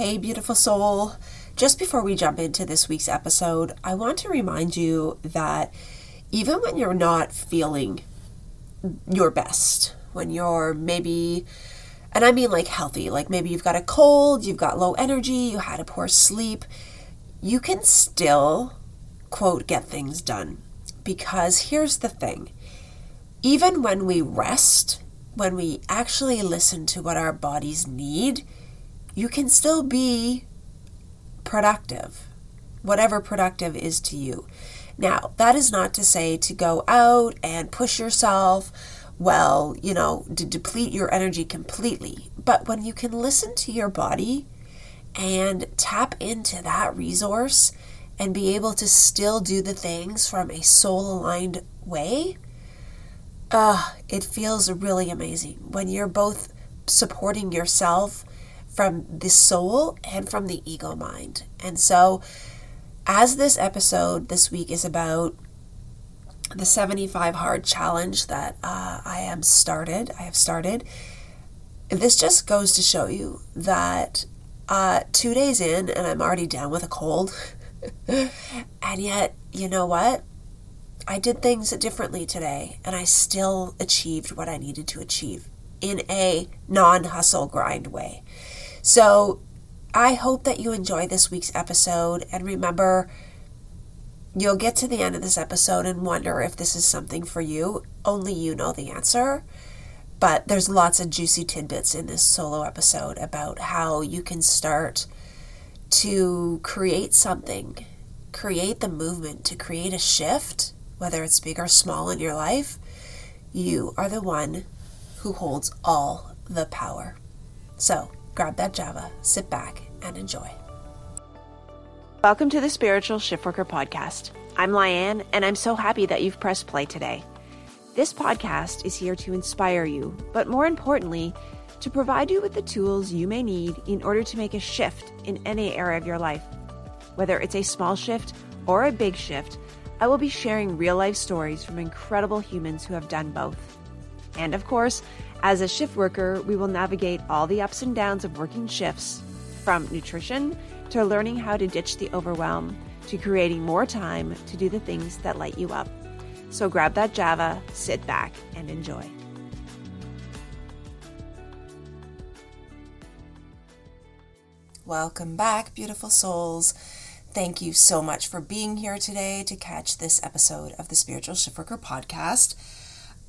Hey, beautiful soul. Just before we jump into this week's episode, I want to remind you that even when you're not feeling your best, when you're maybe, and I mean like healthy, like maybe you've got a cold, you've got low energy, you had a poor sleep, you can still, quote, get things done. Because here's the thing even when we rest, when we actually listen to what our bodies need, you can still be productive, whatever productive is to you. Now, that is not to say to go out and push yourself, well, you know, to deplete your energy completely. But when you can listen to your body and tap into that resource and be able to still do the things from a soul aligned way, uh, it feels really amazing when you're both supporting yourself from the soul and from the ego mind. And so, as this episode this week is about the 75 hard challenge that uh, I am started, I have started. This just goes to show you that uh, two days in and I'm already down with a cold. and yet, you know what? I did things differently today and I still achieved what I needed to achieve in a non hustle grind way. So I hope that you enjoy this week's episode and remember you'll get to the end of this episode and wonder if this is something for you. Only you know the answer. But there's lots of juicy tidbits in this solo episode about how you can start to create something, create the movement, to create a shift, whether it's big or small in your life. You are the one who holds all the power. So, grab that Java, sit back, and enjoy. Welcome to the Spiritual Shiftworker Podcast. I'm Lianne, and I'm so happy that you've pressed play today. This podcast is here to inspire you, but more importantly, to provide you with the tools you may need in order to make a shift in any area of your life. Whether it's a small shift or a big shift, I will be sharing real life stories from incredible humans who have done both. And of course, as a shift worker, we will navigate all the ups and downs of working shifts, from nutrition to learning how to ditch the overwhelm to creating more time to do the things that light you up. So grab that Java, sit back, and enjoy. Welcome back, beautiful souls. Thank you so much for being here today to catch this episode of the Spiritual Shiftworker podcast.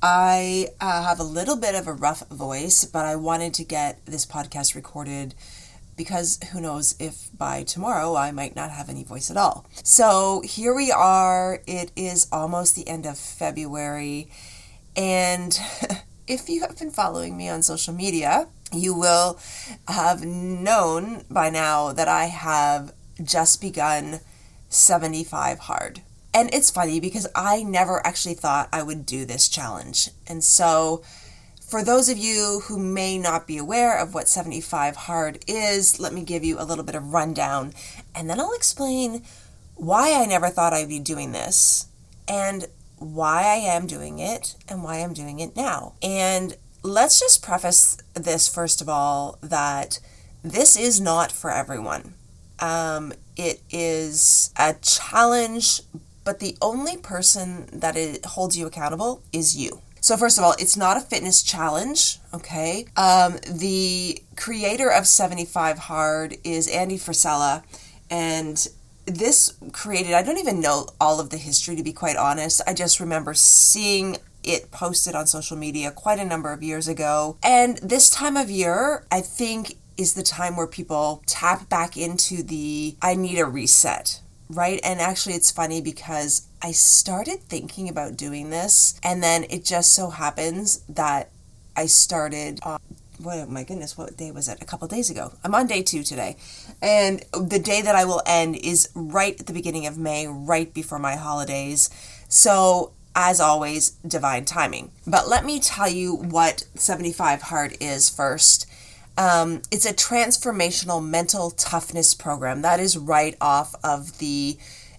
I uh, have a little bit of a rough voice, but I wanted to get this podcast recorded because who knows if by tomorrow I might not have any voice at all. So here we are. It is almost the end of February. And if you have been following me on social media, you will have known by now that I have just begun 75 hard. And it's funny because I never actually thought I would do this challenge. And so, for those of you who may not be aware of what 75 hard is, let me give you a little bit of rundown and then I'll explain why I never thought I'd be doing this and why I am doing it and why I'm doing it now. And let's just preface this first of all that this is not for everyone. Um, it is a challenge but the only person that it holds you accountable is you. So first of all, it's not a fitness challenge, okay? Um, the creator of 75 Hard is Andy Frisella, and this created, I don't even know all of the history to be quite honest. I just remember seeing it posted on social media quite a number of years ago. And this time of year, I think is the time where people tap back into the I need a reset right? And actually, it's funny because I started thinking about doing this, and then it just so happens that I started. On, what oh my goodness, what day was it? A couple days ago. I'm on day two today. And the day that I will end is right at the beginning of May, right before my holidays. So as always, divine timing. But let me tell you what 75 Hard is first. Um, it's a transformational mental toughness program that is right off of the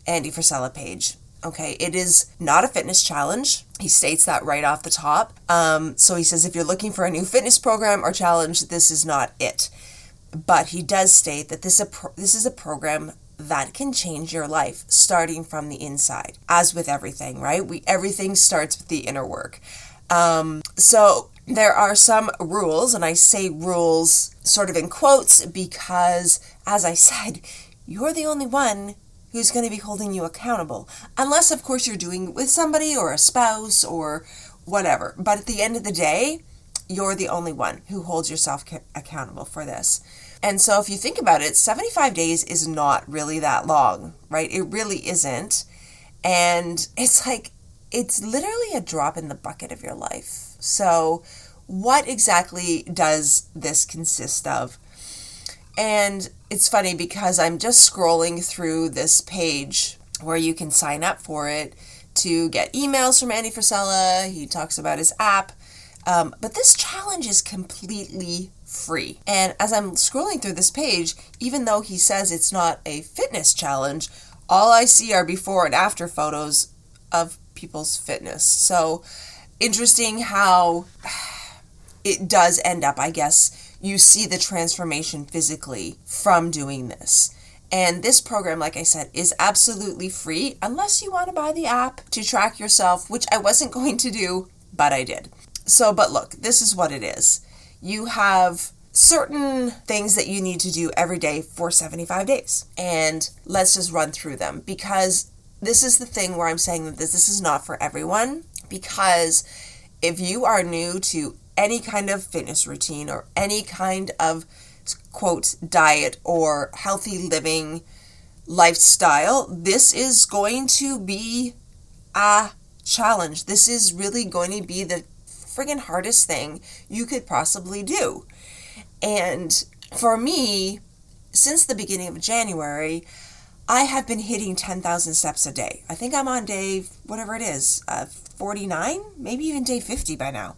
Andy Frisella page. Okay, it is not a fitness challenge. He states that right off the top. Um, so he says if you're looking for a new fitness program or challenge, this is not it. but he does state that this, this is a program that can change your life starting from the inside as with everything right we everything starts with the inner work um, so there are some rules and i say rules sort of in quotes because as i said you're the only one who's going to be holding you accountable unless of course you're doing it with somebody or a spouse or whatever but at the end of the day you're the only one who holds yourself ca- accountable for this and so if you think about it, 75 days is not really that long, right? It really isn't. And it's like, it's literally a drop in the bucket of your life. So, what exactly does this consist of? And it's funny because I'm just scrolling through this page where you can sign up for it to get emails from Andy Frisella. He talks about his app. Um, but this challenge is completely free. And as I'm scrolling through this page, even though he says it's not a fitness challenge, all I see are before and after photos of people's fitness. So interesting how it does end up, I guess, you see the transformation physically from doing this. And this program, like I said, is absolutely free unless you want to buy the app to track yourself, which I wasn't going to do, but I did. So, but look, this is what it is. You have certain things that you need to do every day for 75 days. And let's just run through them because this is the thing where I'm saying that this, this is not for everyone. Because if you are new to any kind of fitness routine or any kind of quote diet or healthy living lifestyle, this is going to be a challenge. This is really going to be the friggin' hardest thing you could possibly do. And for me, since the beginning of January, I have been hitting 10,000 steps a day. I think I'm on day, whatever it is, uh, 49, maybe even day 50 by now.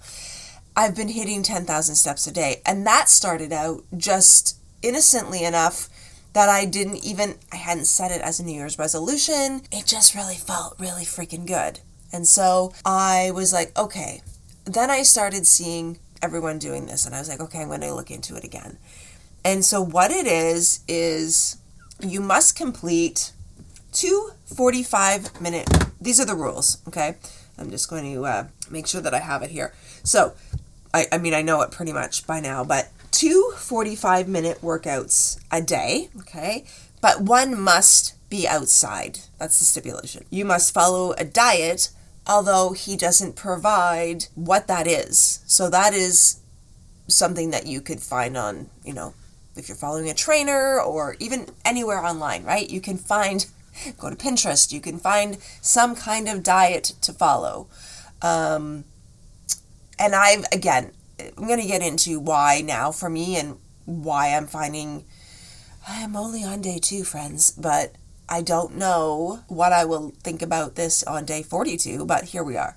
I've been hitting 10,000 steps a day. And that started out just innocently enough that I didn't even, I hadn't set it as a New Year's resolution. It just really felt really freaking good. And so I was like, okay, then I started seeing everyone doing this, and I was like, okay, I'm going to look into it again. And so, what it is, is you must complete two 45 minute, these are the rules, okay? I'm just going to uh, make sure that I have it here. So, I, I mean, I know it pretty much by now, but two 45 minute workouts a day, okay? But one must be outside. That's the stipulation. You must follow a diet although he doesn't provide what that is. So that is something that you could find on, you know, if you're following a trainer or even anywhere online, right? You can find, go to Pinterest, you can find some kind of diet to follow. Um, and I've, again, I'm going to get into why now for me and why I'm finding I'm only on day two, friends, but I don't know what I will think about this on day 42, but here we are.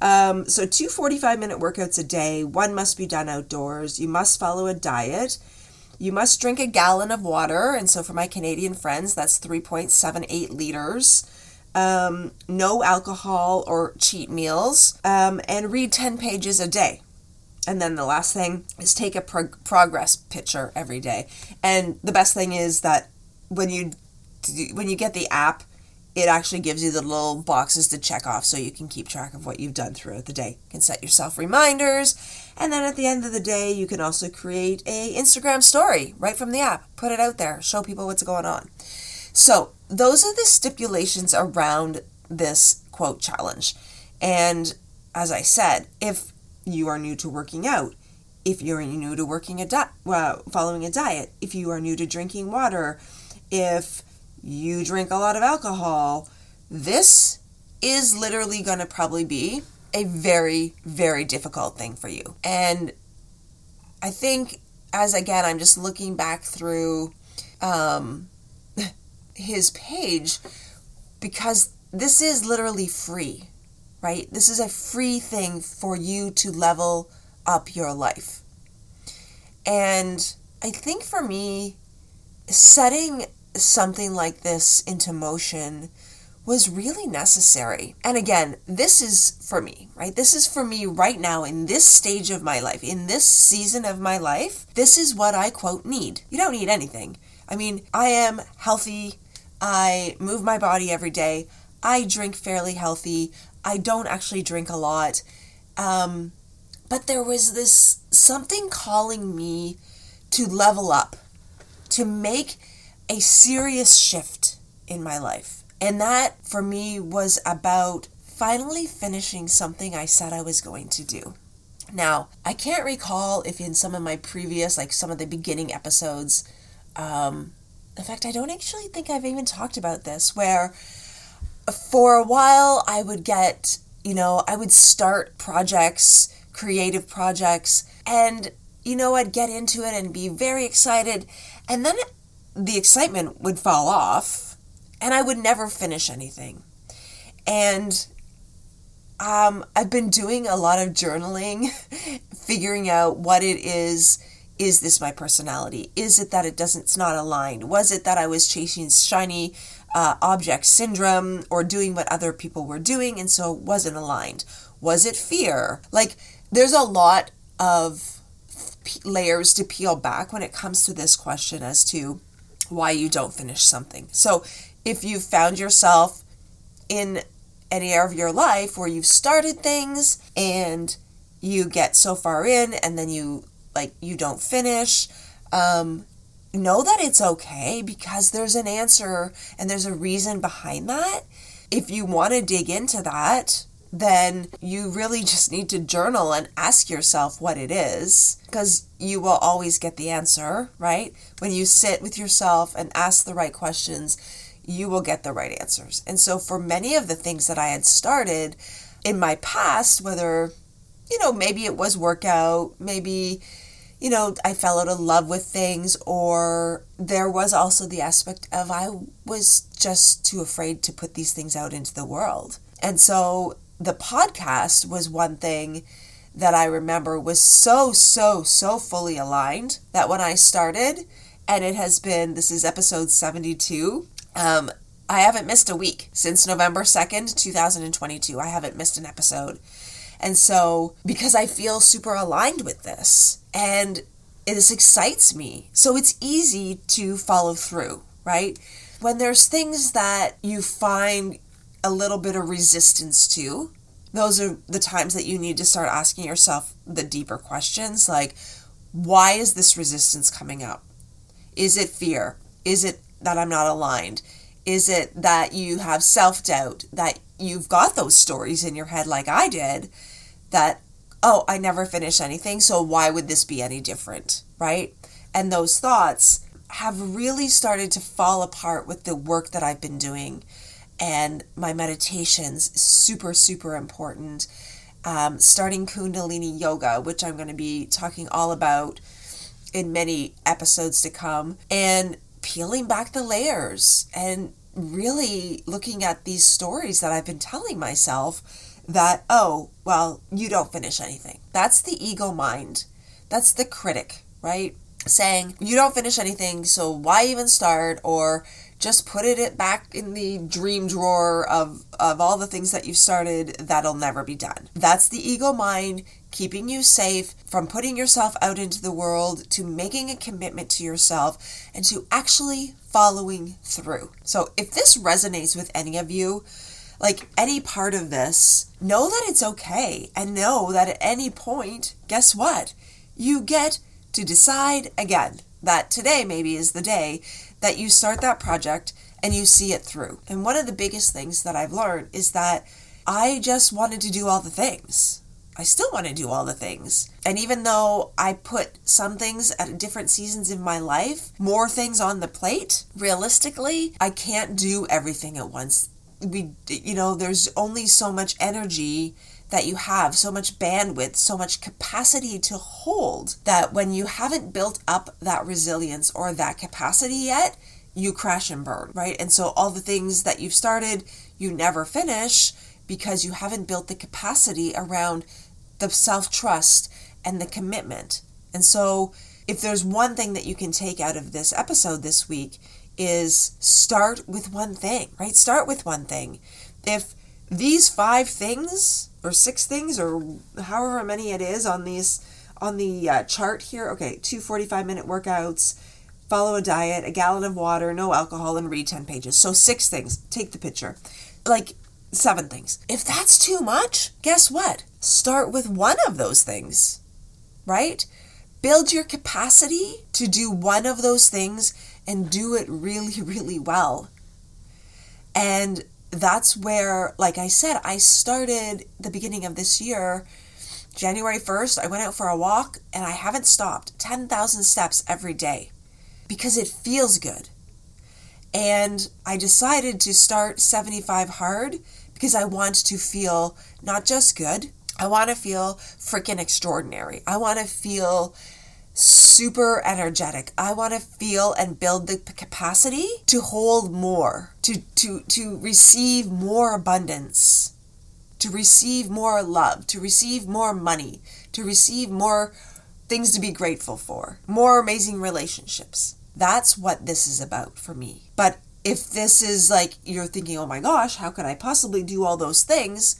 Um, so, two 45 minute workouts a day. One must be done outdoors. You must follow a diet. You must drink a gallon of water. And so, for my Canadian friends, that's 3.78 liters. Um, no alcohol or cheat meals. Um, and read 10 pages a day. And then the last thing is take a prog- progress picture every day. And the best thing is that when you when you get the app, it actually gives you the little boxes to check off so you can keep track of what you've done throughout the day. You can set yourself reminders, and then at the end of the day, you can also create a Instagram story right from the app. Put it out there, show people what's going on. So, those are the stipulations around this quote challenge. And as I said, if you are new to working out, if you're new to working a di- well, following a diet, if you are new to drinking water, if you drink a lot of alcohol, this is literally going to probably be a very, very difficult thing for you. And I think, as again, I'm just looking back through um, his page because this is literally free, right? This is a free thing for you to level up your life. And I think for me, setting something like this into motion was really necessary. And again, this is for me, right? This is for me right now in this stage of my life, in this season of my life. This is what I quote need. You don't need anything. I mean, I am healthy. I move my body every day. I drink fairly healthy. I don't actually drink a lot. Um, but there was this something calling me to level up, to make a serious shift in my life. And that for me was about finally finishing something I said I was going to do. Now, I can't recall if in some of my previous, like some of the beginning episodes, um, in fact, I don't actually think I've even talked about this, where for a while I would get, you know, I would start projects, creative projects, and, you know, I'd get into it and be very excited. And then the excitement would fall off, and I would never finish anything. And um, I've been doing a lot of journaling, figuring out what it is. Is this my personality? Is it that it doesn't, it's not aligned? Was it that I was chasing shiny uh, object syndrome or doing what other people were doing and so wasn't aligned? Was it fear? Like, there's a lot of layers to peel back when it comes to this question as to why you don't finish something. So, if you've found yourself in an area of your life where you've started things and you get so far in and then you like you don't finish, um, know that it's okay because there's an answer and there's a reason behind that. If you want to dig into that, then you really just need to journal and ask yourself what it is because you will always get the answer, right? When you sit with yourself and ask the right questions, you will get the right answers. And so, for many of the things that I had started in my past, whether, you know, maybe it was workout, maybe, you know, I fell out of love with things, or there was also the aspect of I was just too afraid to put these things out into the world. And so, the podcast was one thing that I remember was so, so, so fully aligned that when I started, and it has been, this is episode 72, um, I haven't missed a week since November 2nd, 2022. I haven't missed an episode. And so, because I feel super aligned with this, and this excites me, so it's easy to follow through, right? When there's things that you find a little bit of resistance to, those are the times that you need to start asking yourself the deeper questions like, why is this resistance coming up? Is it fear? Is it that I'm not aligned? Is it that you have self doubt, that you've got those stories in your head like I did, that, oh, I never finish anything, so why would this be any different, right? And those thoughts have really started to fall apart with the work that I've been doing and my meditations super super important. Um, starting kundalini yoga which i'm going to be talking all about in many episodes to come and peeling back the layers and really looking at these stories that i've been telling myself that oh well you don't finish anything. That's the ego mind. That's the critic right? Saying you don't finish anything so why even start? Or just put it back in the dream drawer of, of all the things that you've started that'll never be done. That's the ego mind keeping you safe from putting yourself out into the world to making a commitment to yourself and to actually following through. So if this resonates with any of you, like any part of this, know that it's okay and know that at any point, guess what? You get to decide again that today maybe is the day that you start that project and you see it through. And one of the biggest things that I've learned is that I just wanted to do all the things. I still want to do all the things. And even though I put some things at different seasons in my life, more things on the plate, realistically, I can't do everything at once. We you know, there's only so much energy that you have, so much bandwidth, so much capacity to hold that when you haven't built up that resilience or that capacity yet, you crash and burn, right? And so all the things that you've started, you never finish because you haven't built the capacity around the self trust and the commitment. And so, if there's one thing that you can take out of this episode this week, is start with one thing, right? Start with one thing. If these five things or six things or however many it is on these on the uh, chart here, okay, two 45 minute workouts, follow a diet, a gallon of water, no alcohol, and read 10 pages. So, six things. Take the picture. Like, seven things. If that's too much, guess what? Start with one of those things, right? Build your capacity to do one of those things and do it really, really well. And that's where, like I said, I started the beginning of this year. January 1st, I went out for a walk and I haven't stopped 10,000 steps every day because it feels good. And I decided to start 75 hard because I want to feel not just good, I want to feel freaking extraordinary. I want to feel super energetic. I want to feel and build the capacity to hold more, to to to receive more abundance, to receive more love, to receive more money, to receive more things to be grateful for, more amazing relationships. That's what this is about for me. But if this is like you're thinking, "Oh my gosh, how could I possibly do all those things?"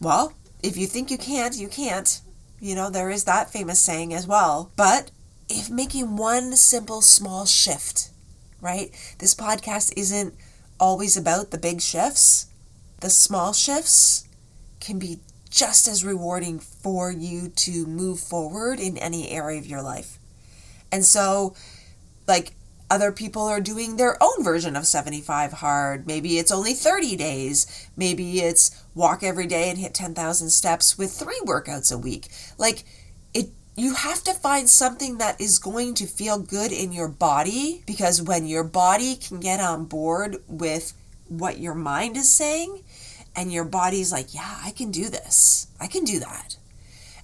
Well, if you think you can't, you can't. You know, there is that famous saying as well. But if making one simple small shift, right? This podcast isn't always about the big shifts. The small shifts can be just as rewarding for you to move forward in any area of your life. And so, like, other people are doing their own version of 75 hard. Maybe it's only 30 days. Maybe it's walk every day and hit 10,000 steps with three workouts a week. Like it you have to find something that is going to feel good in your body because when your body can get on board with what your mind is saying and your body's like, "Yeah, I can do this. I can do that."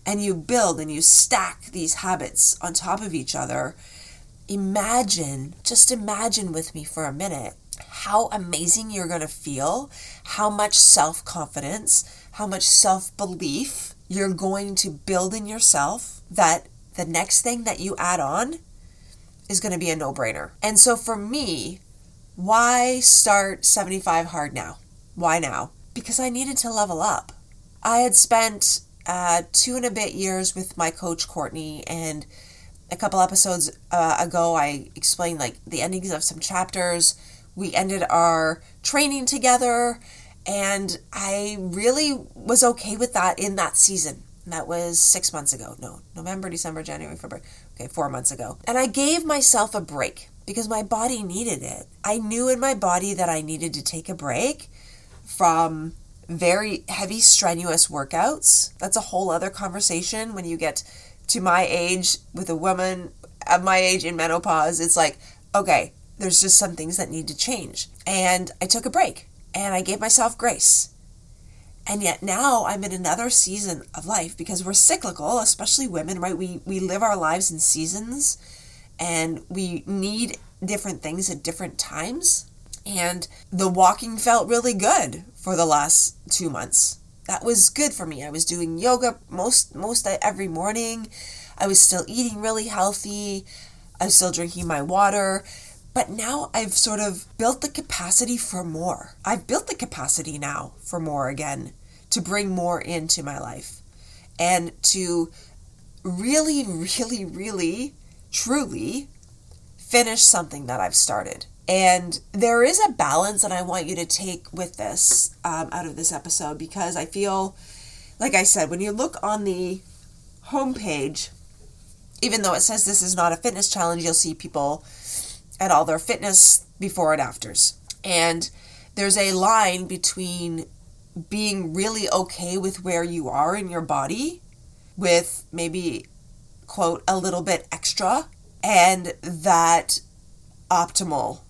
And you build and you stack these habits on top of each other imagine, just imagine with me for a minute how amazing you're going to feel, how much self confidence, how much self belief you're going to build in yourself that the next thing that you add on is going to be a no brainer. And so for me, why start 75 hard now? Why now? Because I needed to level up. I had spent uh, two and a bit years with my coach, Courtney, and a couple episodes uh, ago, I explained like the endings of some chapters. We ended our training together, and I really was okay with that in that season. That was six months ago. No, November, December, January, February. Okay, four months ago. And I gave myself a break because my body needed it. I knew in my body that I needed to take a break from very heavy, strenuous workouts. That's a whole other conversation when you get to my age with a woman of my age in menopause, it's like, okay, there's just some things that need to change. And I took a break and I gave myself grace. And yet now I'm in another season of life because we're cyclical, especially women, right? We we live our lives in seasons and we need different things at different times. And the walking felt really good for the last 2 months that was good for me. I was doing yoga most most every morning. I was still eating really healthy. I was still drinking my water. But now I've sort of built the capacity for more. I've built the capacity now for more again, to bring more into my life and to really, really, really, truly finish something that I've started. And there is a balance that I want you to take with this um, out of this episode because I feel, like I said, when you look on the homepage, even though it says this is not a fitness challenge, you'll see people at all their fitness before and afters. And there's a line between being really okay with where you are in your body, with maybe, quote, a little bit extra, and that optimal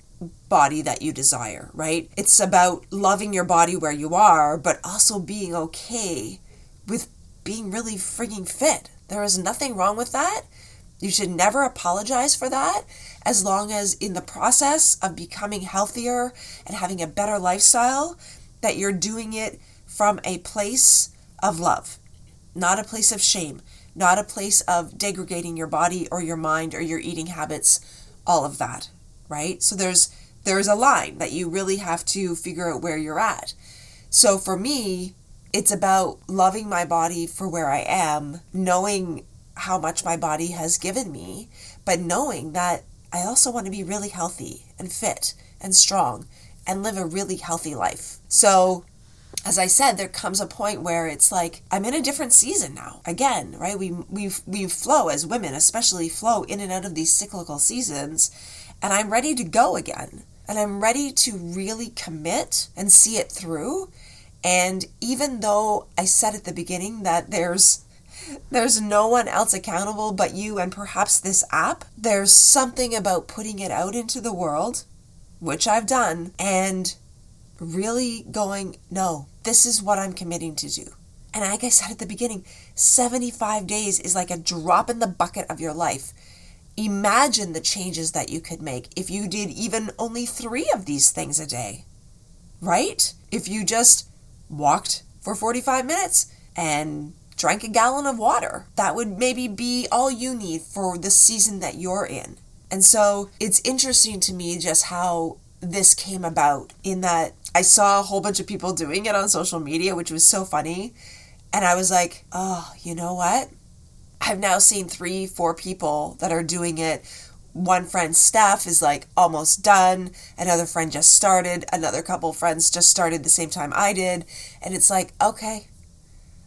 body that you desire, right? It's about loving your body where you are, but also being okay with being really freaking fit. There is nothing wrong with that. You should never apologize for that as long as in the process of becoming healthier and having a better lifestyle that you're doing it from a place of love, not a place of shame, not a place of degrading your body or your mind or your eating habits, all of that, right? So there's there's a line that you really have to figure out where you're at. So for me, it's about loving my body for where I am, knowing how much my body has given me, but knowing that I also want to be really healthy and fit and strong and live a really healthy life. So, as I said, there comes a point where it's like I'm in a different season now. Again, right? We we we flow as women, especially flow in and out of these cyclical seasons, and I'm ready to go again. And I'm ready to really commit and see it through. And even though I said at the beginning that there's there's no one else accountable but you and perhaps this app. There's something about putting it out into the world, which I've done, and really going, no, this is what I'm committing to do. And like I said at the beginning, 75 days is like a drop in the bucket of your life. Imagine the changes that you could make if you did even only three of these things a day, right? If you just walked for 45 minutes and drank a gallon of water. That would maybe be all you need for the season that you're in. And so it's interesting to me just how this came about in that I saw a whole bunch of people doing it on social media, which was so funny. And I was like, oh, you know what? I've now seen three, four people that are doing it. One friend, Steph, is like almost done. Another friend just started. Another couple friends just started the same time I did. And it's like, okay,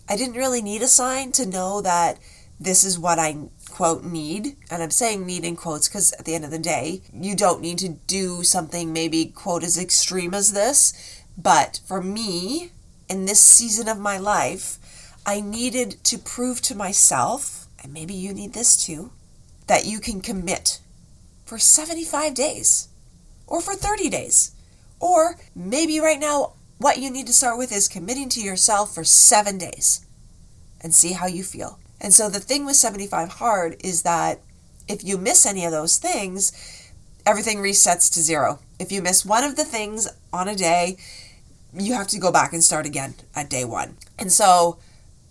I didn't really need a sign to know that this is what I quote need. And I'm saying need in quotes because at the end of the day, you don't need to do something maybe quote as extreme as this. But for me, in this season of my life, I needed to prove to myself, and maybe you need this too, that you can commit for 75 days or for 30 days. Or maybe right now what you need to start with is committing to yourself for seven days and see how you feel. And so the thing with 75 hard is that if you miss any of those things, everything resets to zero. If you miss one of the things on a day, you have to go back and start again at day one. And so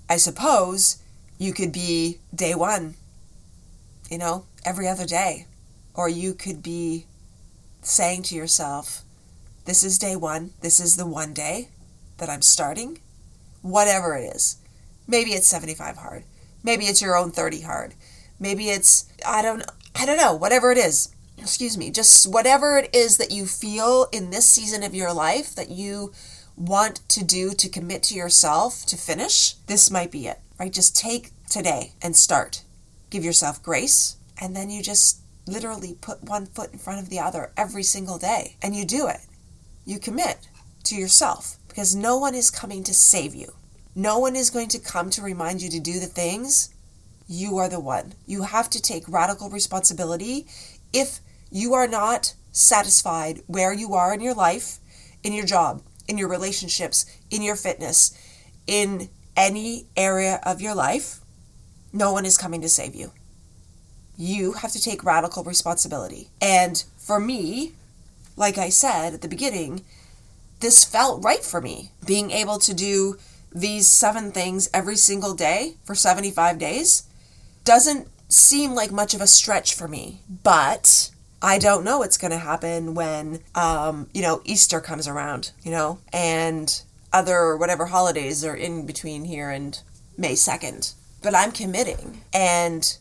I suppose you could be day one, you know, every other day. Or you could be saying to yourself, this is day one. This is the one day that I'm starting. Whatever it is. Maybe it's 75 hard. Maybe it's your own 30 hard. Maybe it's I don't I don't know, whatever it is. Excuse me. Just whatever it is that you feel in this season of your life that you want to do to commit to yourself to finish, this might be it. Right? Just take today and start. Give yourself grace and then you just literally put one foot in front of the other every single day and you do it you commit to yourself because no one is coming to save you. No one is going to come to remind you to do the things. You are the one. You have to take radical responsibility if you are not satisfied where you are in your life, in your job, in your relationships, in your fitness, in any area of your life. No one is coming to save you. You have to take radical responsibility. And for me, like I said at the beginning, this felt right for me. Being able to do these seven things every single day for 75 days doesn't seem like much of a stretch for me. But I don't know what's going to happen when, um, you know, Easter comes around, you know, and other whatever holidays are in between here and May 2nd. But I'm committing. And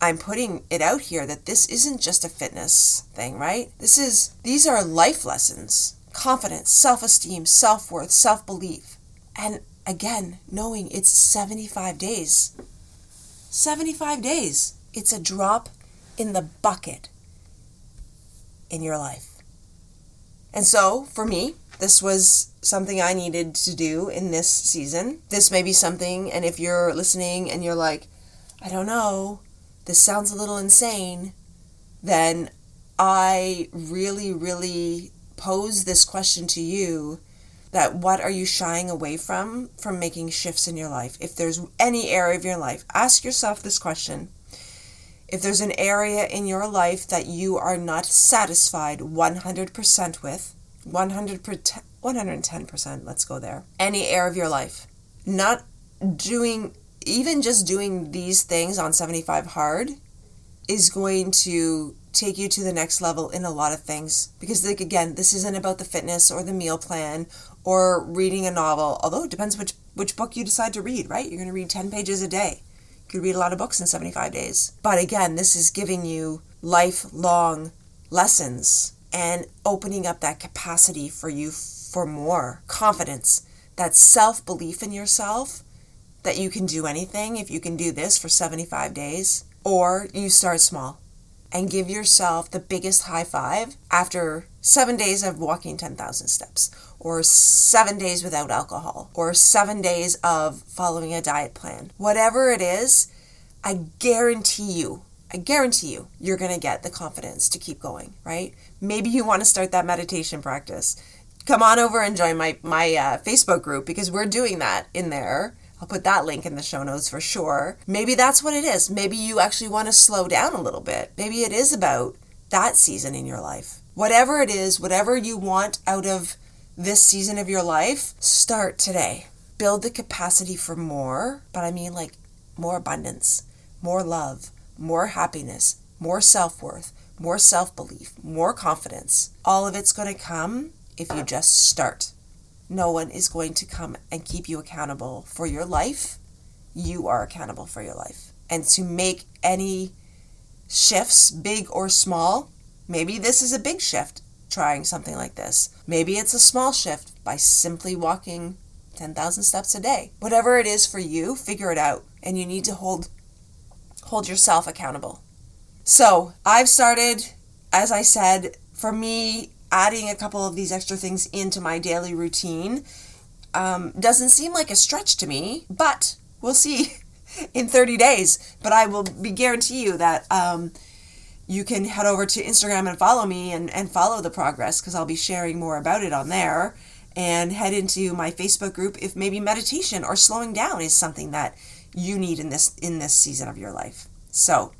I'm putting it out here that this isn't just a fitness thing, right? This is, these are life lessons confidence, self esteem, self worth, self belief. And again, knowing it's 75 days. 75 days. It's a drop in the bucket in your life. And so, for me, this was something I needed to do in this season. This may be something, and if you're listening and you're like, I don't know, this sounds a little insane, then I really, really pose this question to you that what are you shying away from from making shifts in your life? If there's any area of your life, ask yourself this question. If there's an area in your life that you are not satisfied 100% with, 100%, 110%, let's go there, any area of your life, not doing even just doing these things on 75 hard is going to take you to the next level in a lot of things. Because like again this isn't about the fitness or the meal plan or reading a novel. Although it depends which which book you decide to read right? You're going to read 10 pages a day. You could read a lot of books in 75 days. But again this is giving you lifelong lessons and opening up that capacity for you for more confidence that self-belief in yourself that you can do anything if you can do this for 75 days or you start small and give yourself the biggest high five after seven days of walking 10,000 steps, or seven days without alcohol, or seven days of following a diet plan. Whatever it is, I guarantee you, I guarantee you, you're going to get the confidence to keep going, right? Maybe you want to start that meditation practice. Come on over and join my, my uh, Facebook group because we're doing that in there I'll put that link in the show notes for sure. Maybe that's what it is. Maybe you actually want to slow down a little bit. Maybe it is about that season in your life. Whatever it is, whatever you want out of this season of your life, start today. Build the capacity for more, but I mean like more abundance, more love, more happiness, more self worth, more self belief, more confidence. All of it's going to come if you just start no one is going to come and keep you accountable for your life. You are accountable for your life. And to make any shifts, big or small, maybe this is a big shift trying something like this. Maybe it's a small shift by simply walking 10,000 steps a day. Whatever it is for you, figure it out and you need to hold hold yourself accountable. So, I've started as I said, for me adding a couple of these extra things into my daily routine um, doesn't seem like a stretch to me, but we'll see in 30 days. But I will be guarantee you that um, you can head over to Instagram and follow me and, and follow the progress because I'll be sharing more about it on there. And head into my Facebook group if maybe meditation or slowing down is something that you need in this in this season of your life. So,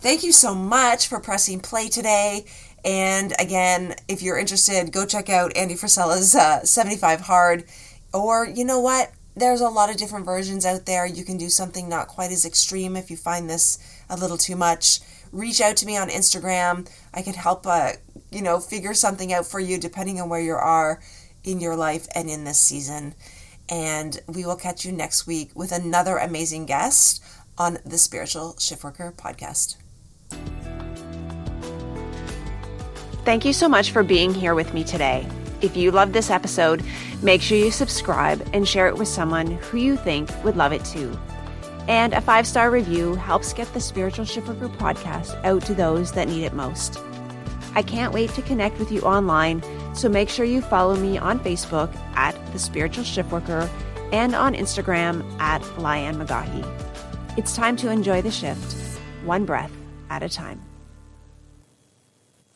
thank you so much for pressing play today and again, if you're interested, go check out Andy Frisella's uh, 75 Hard. Or, you know what? There's a lot of different versions out there. You can do something not quite as extreme if you find this a little too much. Reach out to me on Instagram. I can help, uh, you know, figure something out for you depending on where you are in your life and in this season. And we will catch you next week with another amazing guest on the Spiritual Shiftworker podcast. Thank you so much for being here with me today. If you loved this episode, make sure you subscribe and share it with someone who you think would love it too. And a five star review helps get the Spiritual Shiftworker podcast out to those that need it most. I can't wait to connect with you online, so make sure you follow me on Facebook at The Spiritual Shiftworker and on Instagram at Lianne McAughey. It's time to enjoy the shift, one breath at a time.